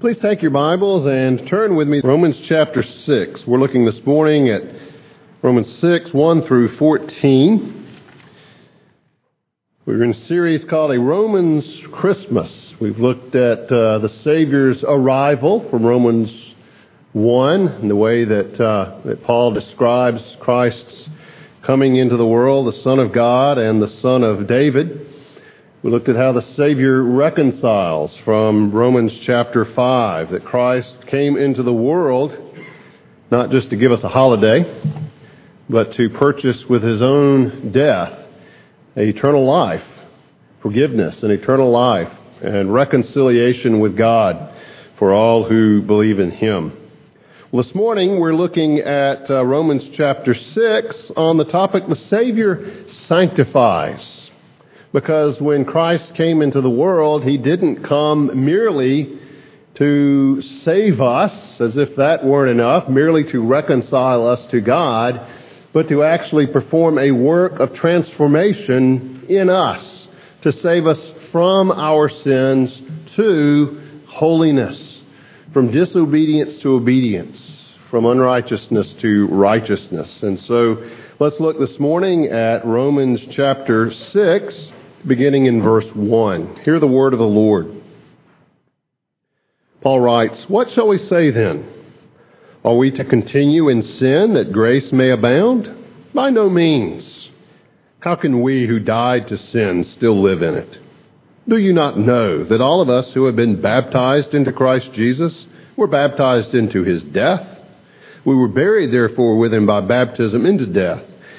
Please take your Bibles and turn with me to Romans chapter 6. We're looking this morning at Romans 6, 1 through 14. We're in a series called A Romans Christmas. We've looked at uh, the Savior's arrival from Romans 1 and the way that, uh, that Paul describes Christ's coming into the world, the Son of God and the Son of David. We looked at how the Savior reconciles from Romans chapter 5, that Christ came into the world not just to give us a holiday, but to purchase with his own death eternal life, forgiveness and eternal life, and reconciliation with God for all who believe in him. Well, this morning we're looking at uh, Romans chapter 6 on the topic, the Savior sanctifies. Because when Christ came into the world, he didn't come merely to save us, as if that weren't enough, merely to reconcile us to God, but to actually perform a work of transformation in us, to save us from our sins to holiness, from disobedience to obedience, from unrighteousness to righteousness. And so let's look this morning at Romans chapter 6 beginning in verse 1. Hear the word of the Lord. Paul writes, What shall we say then? Are we to continue in sin that grace may abound? By no means. How can we who died to sin still live in it? Do you not know that all of us who have been baptized into Christ Jesus were baptized into his death? We were buried therefore with him by baptism into death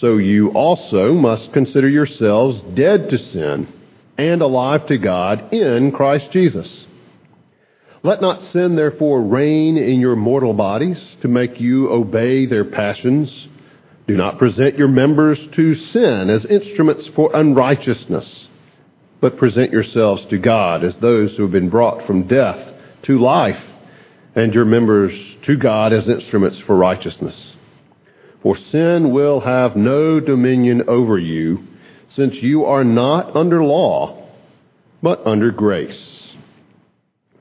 so you also must consider yourselves dead to sin and alive to God in Christ Jesus. Let not sin therefore reign in your mortal bodies to make you obey their passions. Do not present your members to sin as instruments for unrighteousness, but present yourselves to God as those who have been brought from death to life, and your members to God as instruments for righteousness. For sin will have no dominion over you, since you are not under law, but under grace.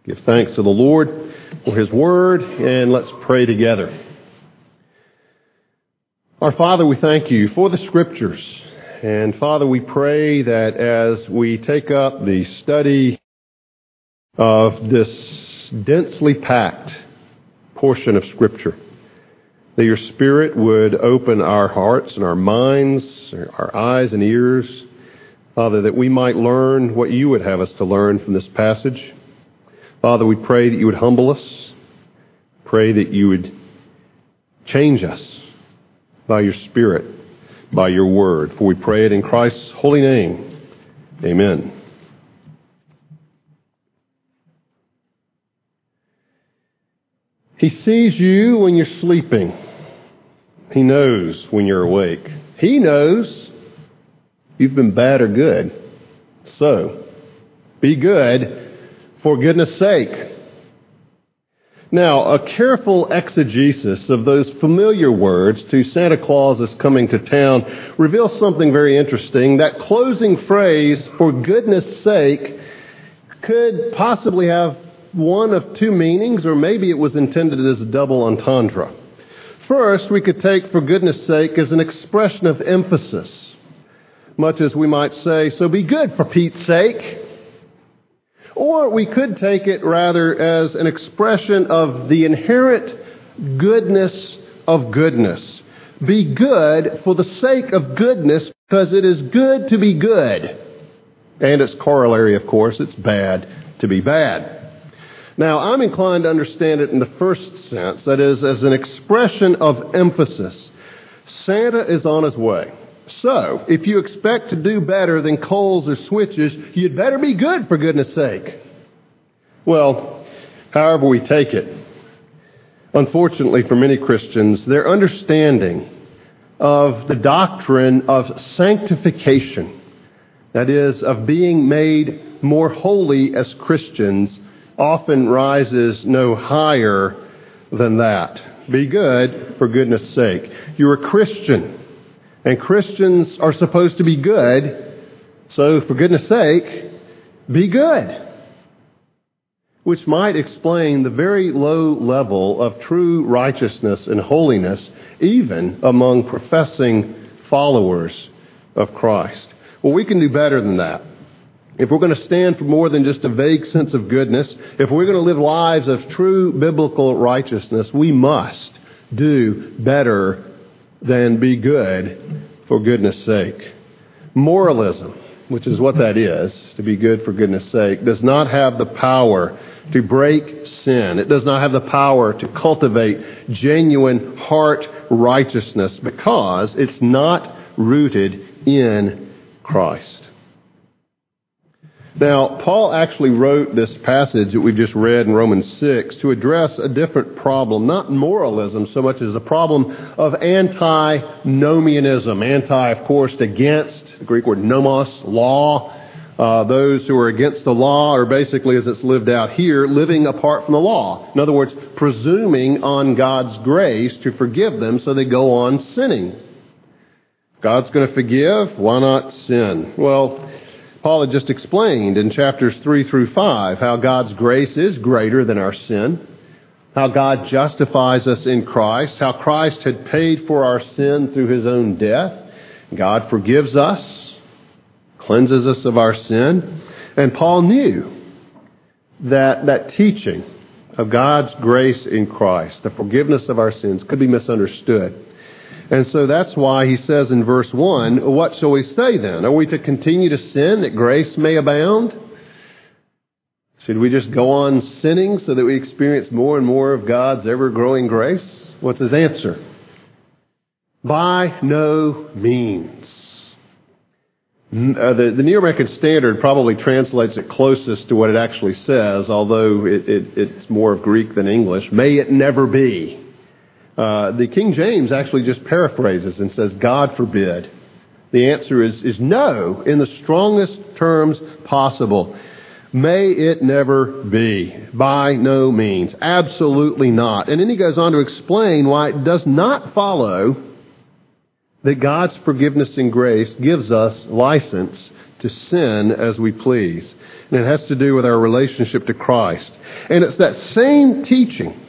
Give thanks to the Lord for his word, and let's pray together. Our Father, we thank you for the scriptures. And Father, we pray that as we take up the study of this densely packed portion of Scripture, that your Spirit would open our hearts and our minds, our eyes and ears, Father, that we might learn what you would have us to learn from this passage. Father, we pray that you would humble us, pray that you would change us by your Spirit, by your word. For we pray it in Christ's holy name. Amen. He sees you when you're sleeping. He knows when you're awake. He knows you've been bad or good. So, be good for goodness sake. Now, a careful exegesis of those familiar words to Santa Claus is coming to town reveals something very interesting. That closing phrase, for goodness sake, could possibly have one of two meanings, or maybe it was intended as a double entendre. First, we could take for goodness sake as an expression of emphasis, much as we might say, so be good for Pete's sake. Or we could take it rather as an expression of the inherent goodness of goodness. Be good for the sake of goodness because it is good to be good. And its corollary, of course, it's bad to be bad. Now, I'm inclined to understand it in the first sense, that is, as an expression of emphasis. Santa is on his way. So, if you expect to do better than coals or switches, you'd better be good, for goodness sake. Well, however we take it, unfortunately for many Christians, their understanding of the doctrine of sanctification, that is, of being made more holy as Christians, often rises no higher than that. Be good for goodness sake. You're a Christian, and Christians are supposed to be good, so for goodness sake, be good. Which might explain the very low level of true righteousness and holiness, even among professing followers of Christ. Well, we can do better than that. If we're going to stand for more than just a vague sense of goodness, if we're going to live lives of true biblical righteousness, we must do better than be good for goodness sake. Moralism, which is what that is, to be good for goodness sake, does not have the power to break sin. It does not have the power to cultivate genuine heart righteousness because it's not rooted in Christ. Now, Paul actually wrote this passage that we've just read in Romans 6 to address a different problem, not moralism so much as a problem of antinomianism. Anti, of course, against, the Greek word nomos, law. Uh, those who are against the law are basically, as it's lived out here, living apart from the law. In other words, presuming on God's grace to forgive them so they go on sinning. God's going to forgive, why not sin? Well, Paul had just explained in chapters 3 through 5 how God's grace is greater than our sin, how God justifies us in Christ, how Christ had paid for our sin through his own death. God forgives us, cleanses us of our sin. And Paul knew that that teaching of God's grace in Christ, the forgiveness of our sins, could be misunderstood. And so that's why he says in verse 1, What shall we say then? Are we to continue to sin that grace may abound? Should we just go on sinning so that we experience more and more of God's ever growing grace? What's his answer? By no means. Uh, the, the, New American Standard probably translates it closest to what it actually says, although it, it, it's more of Greek than English. May it never be. Uh, the King James actually just paraphrases and says, God forbid. The answer is, is no in the strongest terms possible. May it never be. By no means. Absolutely not. And then he goes on to explain why it does not follow that God's forgiveness and grace gives us license to sin as we please. And it has to do with our relationship to Christ. And it's that same teaching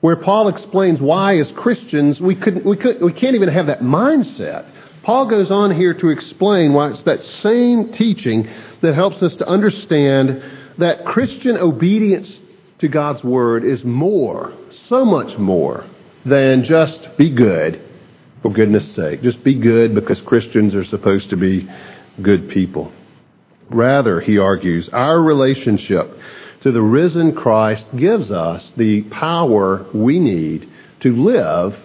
where Paul explains why, as Christians, we, couldn't, we, couldn't, we can't even have that mindset. Paul goes on here to explain why it's that same teaching that helps us to understand that Christian obedience to God's Word is more, so much more, than just be good for goodness sake. Just be good because Christians are supposed to be good people. Rather, he argues, our relationship to the risen Christ gives us the power we need to live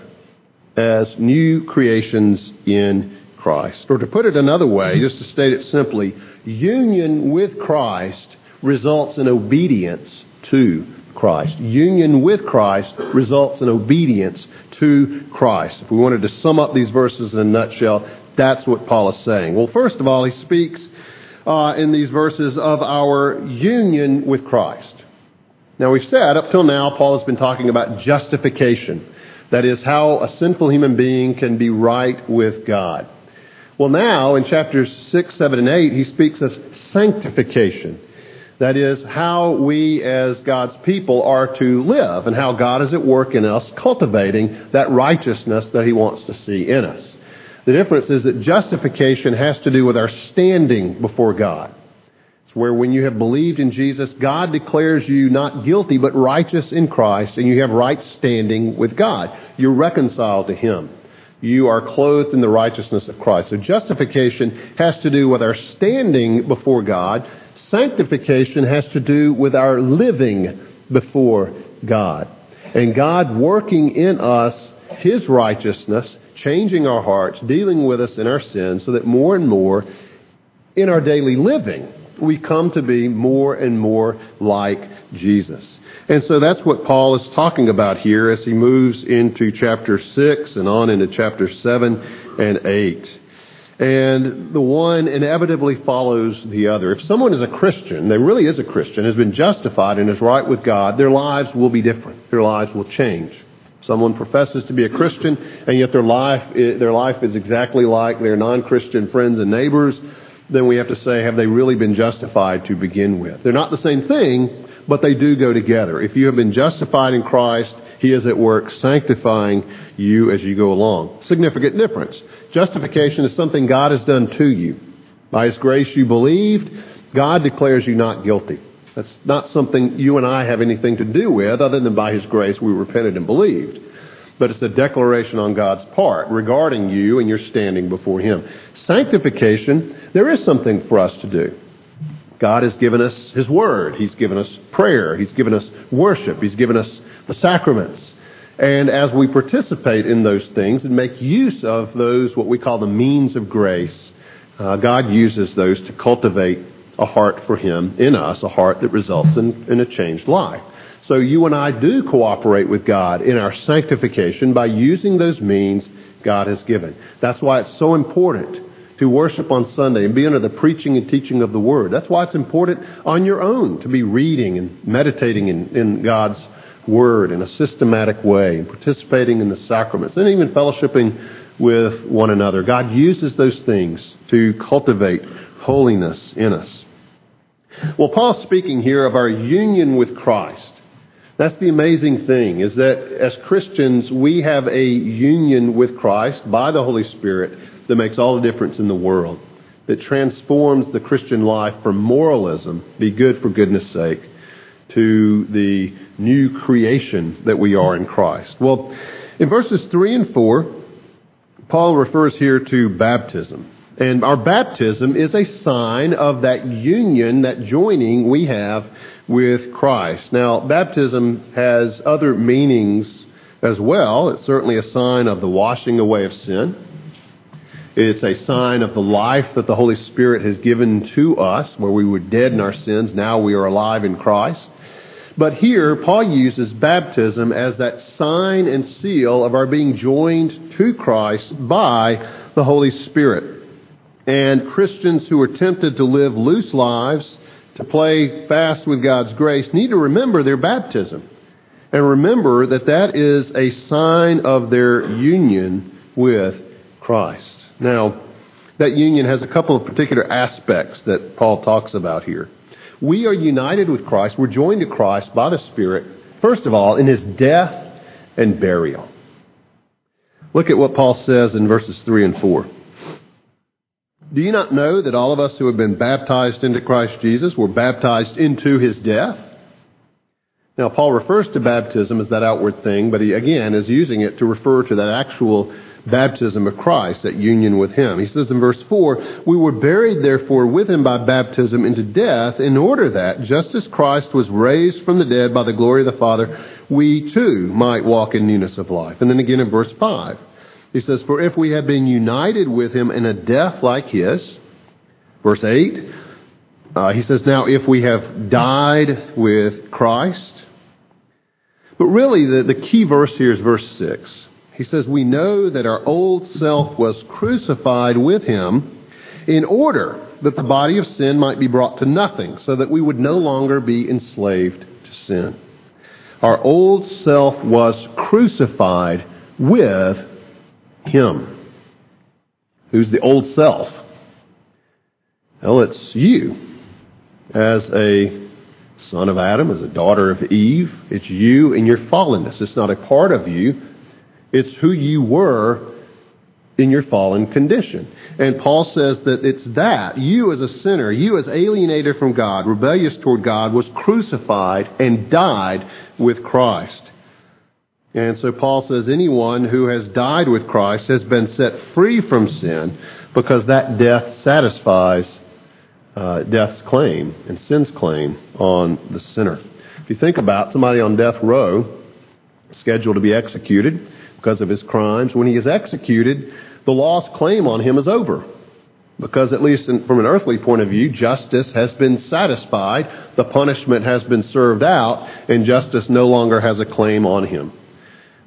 as new creations in Christ. Or to put it another way, just to state it simply, union with Christ results in obedience to Christ. Union with Christ results in obedience to Christ. If we wanted to sum up these verses in a nutshell, that's what Paul is saying. Well, first of all, he speaks uh, in these verses of our union with Christ. Now, we've said up till now, Paul has been talking about justification. That is, how a sinful human being can be right with God. Well, now in chapters 6, 7, and 8, he speaks of sanctification. That is, how we as God's people are to live and how God is at work in us, cultivating that righteousness that he wants to see in us. The difference is that justification has to do with our standing before God It's where when you have believed in Jesus, God declares you not guilty but righteous in Christ, and you have right standing with God. You're reconciled to Him. You are clothed in the righteousness of Christ. So justification has to do with our standing before God. Sanctification has to do with our living before God. And God working in us His righteousness, changing our hearts, dealing with us in our sins, so that more and more in our daily living, we come to be more and more like Jesus. And so that's what Paul is talking about here as he moves into chapter 6 and on into chapter 7 and 8. And the one inevitably follows the other. If someone is a Christian, they really is a Christian, has been justified and is right with God, their lives will be different. Their lives will change. Someone professes to be a Christian, and yet their life, eh, their life is exactly like their non-Christian friends and neighbors then we have to say, have they really been justified to begin with? They're not the same thing, but they do go together. If you have been justified in Christ, He is at work sanctifying you as you go along. Significant difference. Justification is something God has done to you. By His grace you believed, God declares you not guilty. That's not something you and I have anything to do with, other than by His grace we repented and believed but it's a declaration on God's part regarding you and your standing before Him. Sanctification, there is something for us to do. God has given us His Word. He's given us prayer. He's given us worship. He's given us the sacraments. And as we participate in those things and make use of those, what we call the means of grace, uh, God uses those to cultivate a heart for Him in us, a heart that results in, in a changed life. So you and I do cooperate with God in our sanctification by using those means God has given. That's why it's so important to worship on Sunday and be under the preaching and teaching of the Word. That's why it's important on your own to be reading and meditating in, in God's Word in a systematic way and participating in the sacraments and even fellowshipping with one another. God uses those things to cultivate holiness in us. Well, Paul's speaking here of our union with Christ. That's the amazing thing, is that as Christians, we have a union with Christ by the Holy Spirit that makes all the difference in the world, that transforms the Christian life from moralism, be good for goodness sake, to the new creation that we are in Christ. Well, in verses 3 and 4, Paul refers here to baptism. And our baptism is a sign of that union, that joining we have with Christ. Now, baptism has other meanings as well. It's certainly a sign of the washing away of sin. It's a sign of the life that the Holy Spirit has given to us, where we were dead in our sins. Now we are alive in Christ. But here, Paul uses baptism as that sign and seal of our being joined to Christ by the Holy Spirit. And Christians who are tempted to live loose lives to play fast with God's grace need to remember their baptism. And remember that that is a sign of their union with Christ. Now, that union has a couple of particular aspects that Paul talks about here. We are united with Christ. We're joined to Christ by the Spirit, first of all, in his death and burial. Look at what Paul says in verses 3 and 4. Do you not know that all of us who have been baptized into Christ Jesus were baptized into his death? Now, Paul refers to baptism as that outward thing, but he again is using it to refer to that actual baptism of Christ, that union with him. He says in verse 4 We were buried, therefore, with him by baptism into death, in order that, just as Christ was raised from the dead by the glory of the Father, we too might walk in newness of life. And then again in verse 5 he says, For if we have been united with him in a death like his, verse 8, uh, he says, Now if we have died with Christ, but really the, the key verse here is verse 6. He says, We know that our old self was crucified with him in order that the body of sin might be brought to nothing, so that we would no longer be enslaved to sin. Our old self was crucified with him. Who's the old self? Well, it's you. As a son of Adam, as a daughter of Eve, it's you and your fallenness. It's not a part of you, it's who you were in your fallen condition. And Paul says that it's that, you as a sinner, you as alienated from God, rebellious toward God, was crucified and died with Christ. And so Paul says anyone who has died with Christ has been set free from sin because that death satisfies uh, death's claim and sin's claim on the sinner. If you think about somebody on death row scheduled to be executed because of his crimes, when he is executed, the law's claim on him is over. Because, at least in, from an earthly point of view, justice has been satisfied, the punishment has been served out, and justice no longer has a claim on him.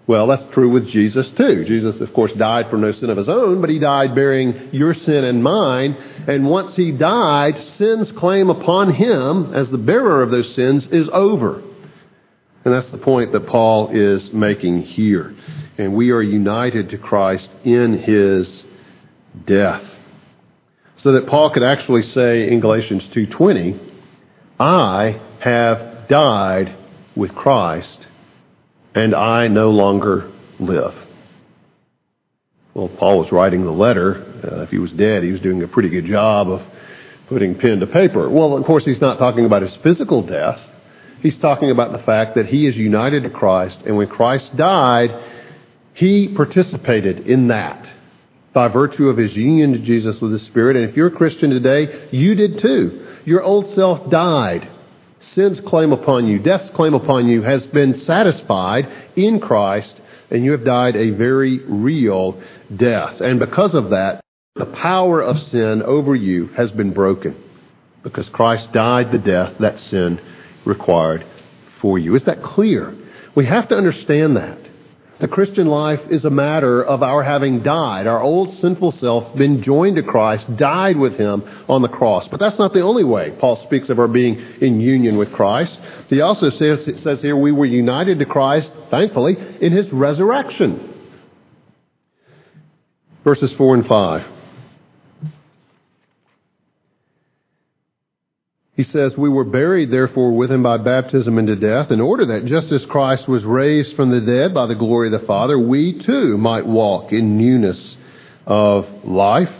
Well, that's true with Jesus too. Jesus, of course, died for no sin of his own, but he died bearing your sin and mine. And once he died, sin's claim upon him as the bearer of those sins is over. And that's the point that Paul is making here. And we are united to Christ in his death. So that Paul could actually say in Galatians 2:20, I have died with Christ and I no longer live. Well, Paul was writing the letter. Uh, if he was dead, he was doing a pretty good job of putting pen to paper. Well, of course, he's not talking about his physical death. He's talking about the fact that he is united to Christ, and when Christ died, he participated in that by virtue of his union to Jesus with the Spirit. And if you're a Christian today, you did too. Your old self died sin's claim upon you, death's claim upon you has been satisfied in Christ, and you have died a very real death. And because of that, the power of sin over you has been broken. Because Christ died the death that sin required for you. Is that clear? We have to understand that. The Christian life is a matter of our having died, our old sinful self, been joined to Christ, died with Him on the cross. But that's not the only way Paul speaks of our being in union with Christ. He also says, says here we were united to Christ, thankfully, in His resurrection. Verses 4 and 5. He says, We were buried, therefore, with him by baptism into death, in order that just as Christ was raised from the dead by the glory of the Father, we too might walk in newness of life.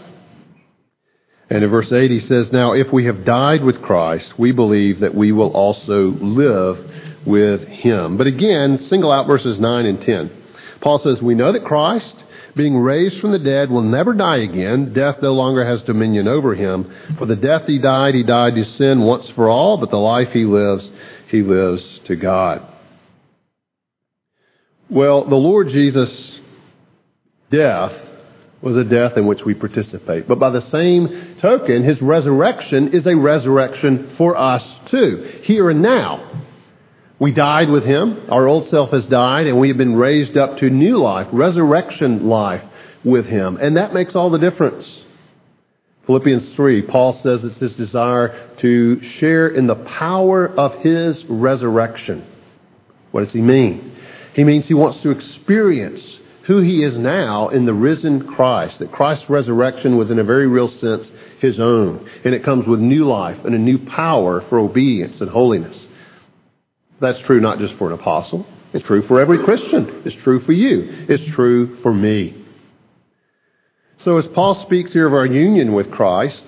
And in verse 8 he says, Now if we have died with Christ, we believe that we will also live with him. But again, single out verses 9 and 10. Paul says, We know that Christ being raised from the dead, will never die again. Death no longer has dominion over him. For the death he died, he died to sin once for all, but the life he lives, he lives to God. Well, the Lord Jesus' death was a death in which we participate. But by the same token, his resurrection is a resurrection for us too, here and now. We died with him. Our old self has died, and we have been raised up to new life, resurrection life with him. And that makes all the difference. Philippians 3, Paul says it's his desire to share in the power of his resurrection. What does he mean? He means he wants to experience who he is now in the risen Christ, that Christ's resurrection was in a very real sense his own. And it comes with new life and a new power for obedience and holiness. That's true not just for an apostle. It's true for every Christian. It's true for you. It's true for me. So as Paul speaks here of our union with Christ,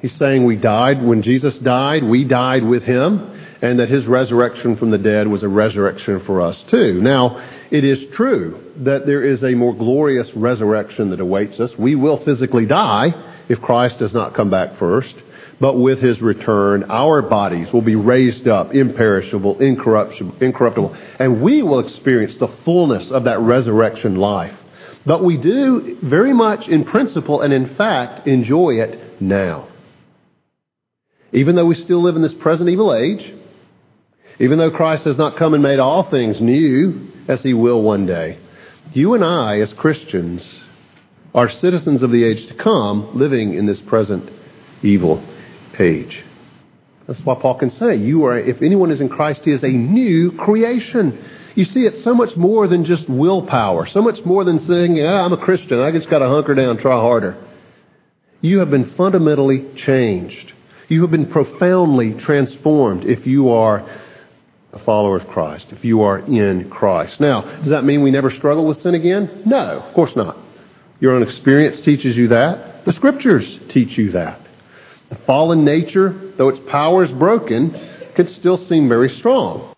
he's saying we died when Jesus died, we died with him, and that his resurrection from the dead was a resurrection for us too. Now, it is true that there is a more glorious resurrection that awaits us. We will physically die if Christ does not come back first but with his return, our bodies will be raised up, imperishable, incorruptible, and we will experience the fullness of that resurrection life. But we do very much in principle and in fact enjoy it now. Even though we still live in this present evil age, even though Christ has not come and made all things new, as he will one day, you and I, as Christians, are citizens of the age to come, living in this present evil age. That's why Paul can say, "You are, if anyone is in Christ, he is a new creation." You see, it's so much more than just willpower. So much more than saying, "Yeah, I'm a Christian. I just got to hunker down, try harder." You have been fundamentally changed. You have been profoundly transformed if you are a follower of Christ, if you are in Christ. Now, does that mean we never struggle with sin again? No, of course not. Your own experience teaches you that. The scriptures teach you that. The fallen nature, though its power is broken, can still seem very strong.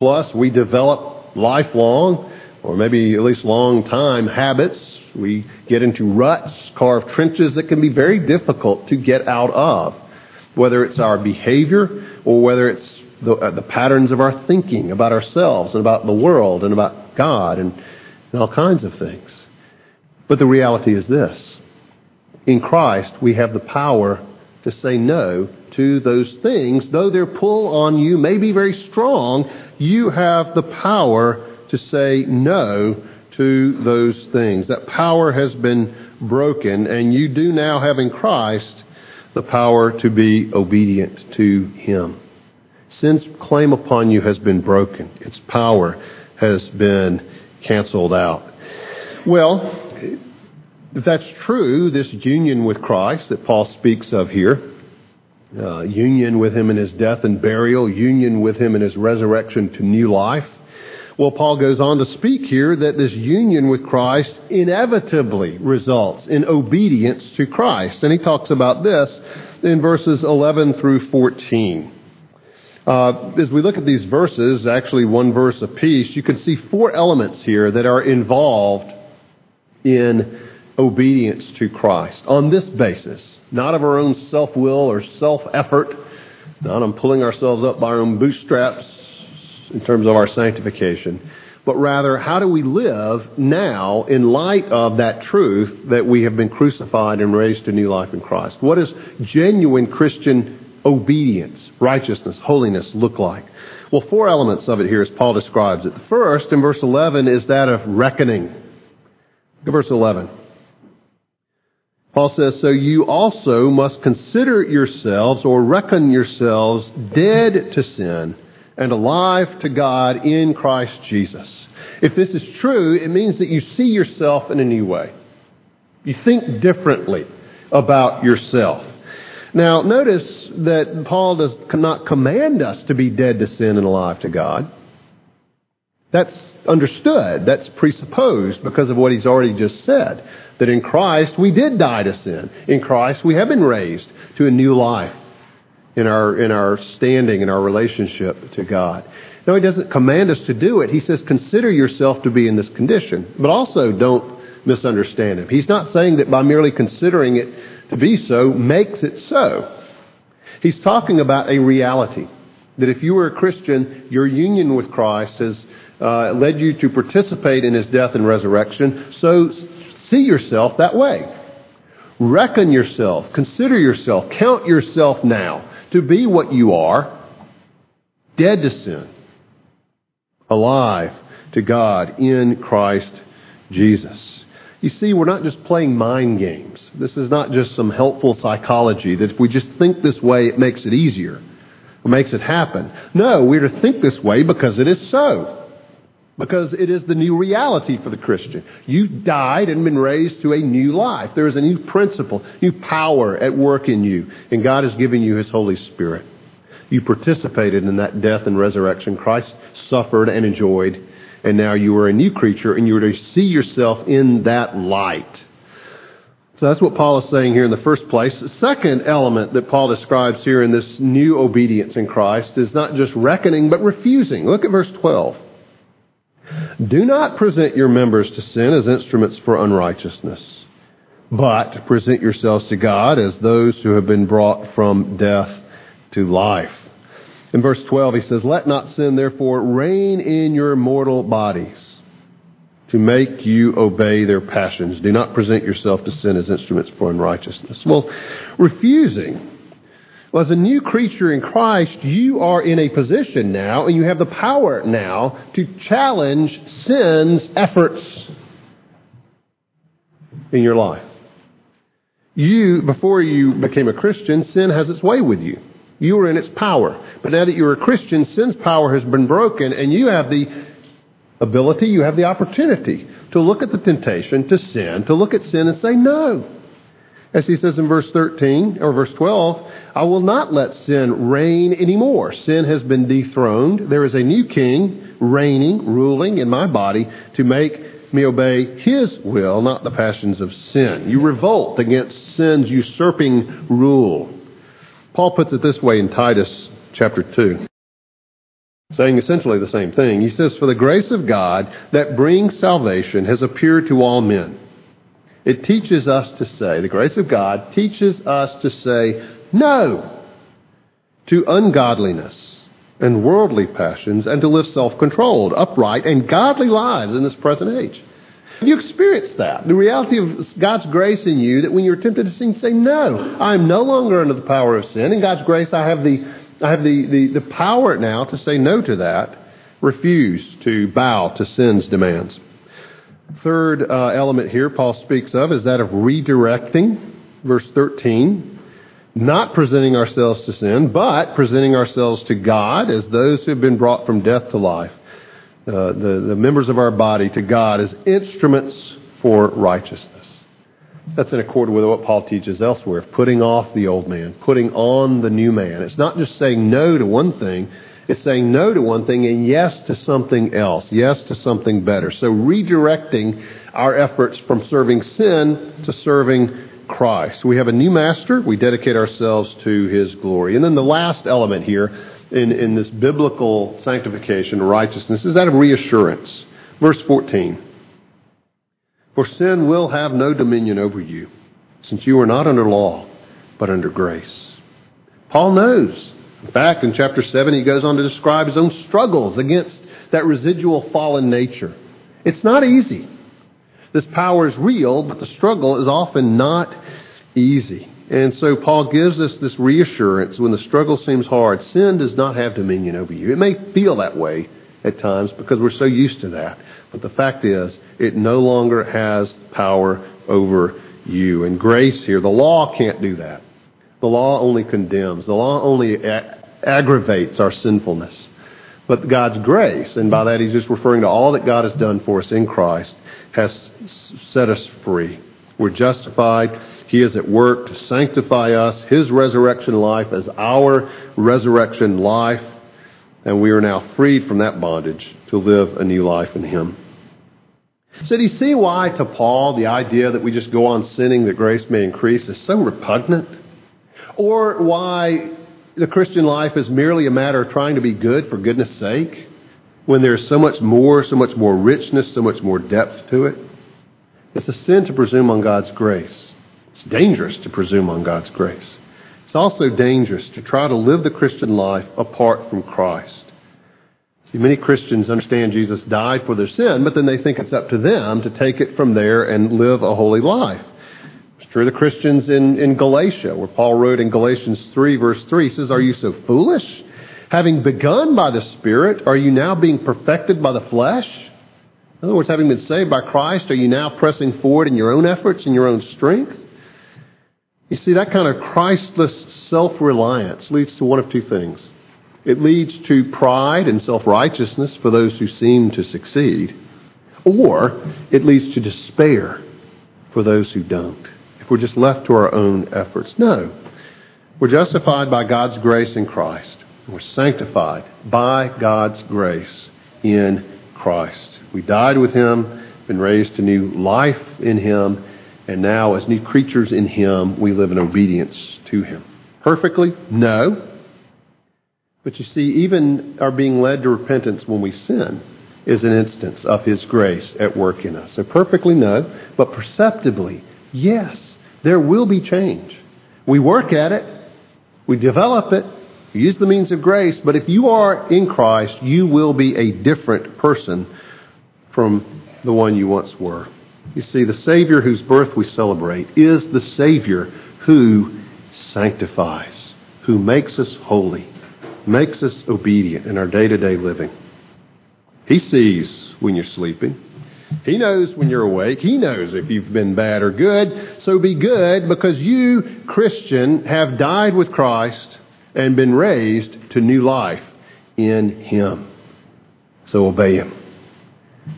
Plus, we develop lifelong, or maybe at least long time, habits. We get into ruts, carve trenches that can be very difficult to get out of. Whether it's our behavior or whether it's the, uh, the patterns of our thinking about ourselves and about the world and about God and, and all kinds of things. But the reality is this in Christ, we have the power to say no to those things. Though their pull on you may be very strong, you have the power to say no to those things. That power has been broken, and you do now have in Christ the power to be obedient to Him. Sin's claim upon you has been broken. Its power has been canceled out. Well, if that's true, this union with Christ that Paul speaks of here, uh, union with him in his death and burial, union with him in his resurrection to new life. Well, Paul goes on to speak here that this union with Christ inevitably results in obedience to Christ. And he talks about this in verses 11 through 14. Uh, as we look at these verses, actually one verse apiece, you can see four elements here that are involved in obedience to Christ on this basis, not of our own self will or self effort, not on pulling ourselves up by our own bootstraps in terms of our sanctification, but rather how do we live now in light of that truth that we have been crucified and raised to new life in Christ? What does genuine Christian obedience, righteousness, holiness look like? Well, four elements of it here as Paul describes it. The first, in verse 11, is that of reckoning. Look at Verse 11. Paul says, So you also must consider yourselves or reckon yourselves dead to sin and alive to God in Christ Jesus. If this is true, it means that you see yourself in a new way. You think differently about yourself. Now, notice that Paul does not command us to be dead to sin and alive to God. That's understood. That's presupposed because of what he's already just said. That in Christ we did die to sin. In Christ we have been raised to a new life in our, in our standing, in our relationship to God. No, he doesn't command us to do it. He says, consider yourself to be in this condition. But also don't misunderstand him. He's not saying that by merely considering it to be so makes it so. He's talking about a reality. That if you were a Christian, your union with Christ has uh, led you to participate in his death and resurrection. So see yourself that way. Reckon yourself, consider yourself, count yourself now to be what you are dead to sin, alive to God in Christ Jesus. You see, we're not just playing mind games. This is not just some helpful psychology that if we just think this way, it makes it easier or makes it happen. No, we're to think this way because it is so because it is the new reality for the Christian. You've died and been raised to a new life. There is a new principle, new power at work in you, and God has given you His Holy Spirit. You participated in that death and resurrection. Christ suffered and enjoyed, and now you are a new creature, and you are to see yourself in that light. So that's what Paul is saying here in the first place. The second element that Paul describes here in this new obedience in Christ is not just reckoning, but refusing. Look at verse 12. Do not present your members to sin as instruments for unrighteousness, but present yourselves to God as those who have been brought from death to life. In verse 12, he says, Let not sin therefore reign in your mortal bodies to make you obey their passions. Do not present yourself to sin as instruments for unrighteousness. Well, refusing well, as a new creature in Christ, you are in a position now, and you have the power now to challenge sin's efforts in your life. You, before you became a Christian, sin has its way with you. You were in its power. But now that you're a Christian, sin's power has been broken, and you have the ability, you have the opportunity to look at the temptation to sin, to look at sin and say no. As he says in verse 13 or verse 12, I will not let sin reign anymore. Sin has been dethroned. There is a new king reigning, ruling in my body to make me obey his will, not the passions of sin. You revolt against sin's usurping rule. Paul puts it this way in Titus chapter 2 saying essentially the same thing. He says, For the grace of God that brings salvation has appeared to all men. It teaches us to say, the grace of God teaches us to say no to ungodliness and worldly passions and to live self controlled, upright, and godly lives in this present age. You experienced that? The reality of God's grace in you that when you're tempted to sin, say, No, I am no longer under the power of sin. In God's grace, I have the I have the, the, the power now to say no to that, refuse to bow to sin's demands. Third uh, element here Paul speaks of is that of redirecting. Verse 13. Not presenting ourselves to sin, but presenting ourselves to God as those who have been brought from death to life. Uh, the, the members of our body to God as instruments for righteousness. That's in accord with what Paul teaches elsewhere putting off the old man, putting on the new man. It's not just saying no to one thing, it's saying no to one thing and yes to something else, yes to something better. So redirecting our efforts from serving sin to serving Christ. We have a new master, we dedicate ourselves to his glory. And then the last element here in, in this biblical sanctification, righteousness, is that of reassurance. Verse 14. For sin will have no dominion over you, since you are not under law, but under grace. Paul knows. In fact, in chapter 7, he goes on to describe his own struggles against that residual fallen nature. It's not easy. This power is real, but the struggle is often not easy. And so Paul gives us this reassurance when the struggle seems hard. Sin does not have dominion over you. It may feel that way at times because we're so used to that. But the fact is, it no longer has power over you. And grace here, the law can't do that. The law only condemns. The law only aggravates our sinfulness. But God's grace, and by that he's just referring to all that God has done for us in Christ, has set us free. We're justified. He is at work to sanctify us. His resurrection life as our resurrection life. And we are now freed from that bondage to live a new life in Him. So do you see why to Paul the idea that we just go on sinning that grace may increase is so repugnant? Or why the Christian life is merely a matter of trying to be good for goodness sake when there's so much more, so much more richness, so much more depth to it? It's a sin to presume on God's grace. It's dangerous to presume on God's grace. It's also dangerous to try to live the Christian life apart from Christ. See, many Christians understand Jesus died for their sin, but then they think it's up to them to take it from there and live a holy life. It's true of the Christians in, in Galatia, where Paul wrote in Galatians 3, verse 3, he says, Are you so foolish? Having begun by the Spirit, are you now being perfected by the flesh? In other words, having been saved by Christ, are you now pressing forward in your own efforts and your own strength? You see, that kind of Christless self reliance leads to one of two things it leads to pride and self righteousness for those who seem to succeed, or it leads to despair for those who don't. If we're just left to our own efforts. No. We're justified by God's grace in Christ. We're sanctified by God's grace in Christ. We died with Him, been raised to new life in Him, and now as new creatures in Him, we live in obedience to Him. Perfectly? No. But you see, even our being led to repentance when we sin is an instance of His grace at work in us. So perfectly no, but perceptibly, yes, there will be change. We work at it, we develop it, we use the means of grace, but if you are in Christ, you will be a different person from the one you once were. You see, the Savior whose birth we celebrate is the Savior who sanctifies, who makes us holy makes us obedient in our day to day living. He sees when you're sleeping. He knows when you're awake. He knows if you've been bad or good. So be good because you, Christian, have died with Christ and been raised to new life in Him. So obey Him.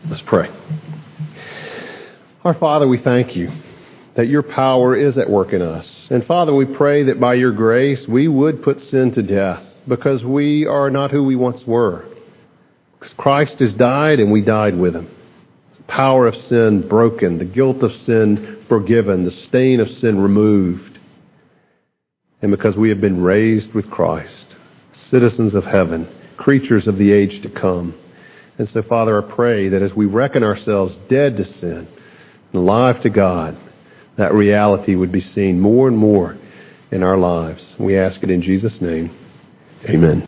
Let's pray. Our Father, we thank you that your power is at work in us. And Father, we pray that by your grace we would put sin to death because we are not who we once were. Because Christ has died and we died with him. The power of sin broken, the guilt of sin forgiven, the stain of sin removed. And because we have been raised with Christ, citizens of heaven, creatures of the age to come. And so, Father, I pray that as we reckon ourselves dead to sin and alive to God, that reality would be seen more and more in our lives. We ask it in Jesus' name. Amen.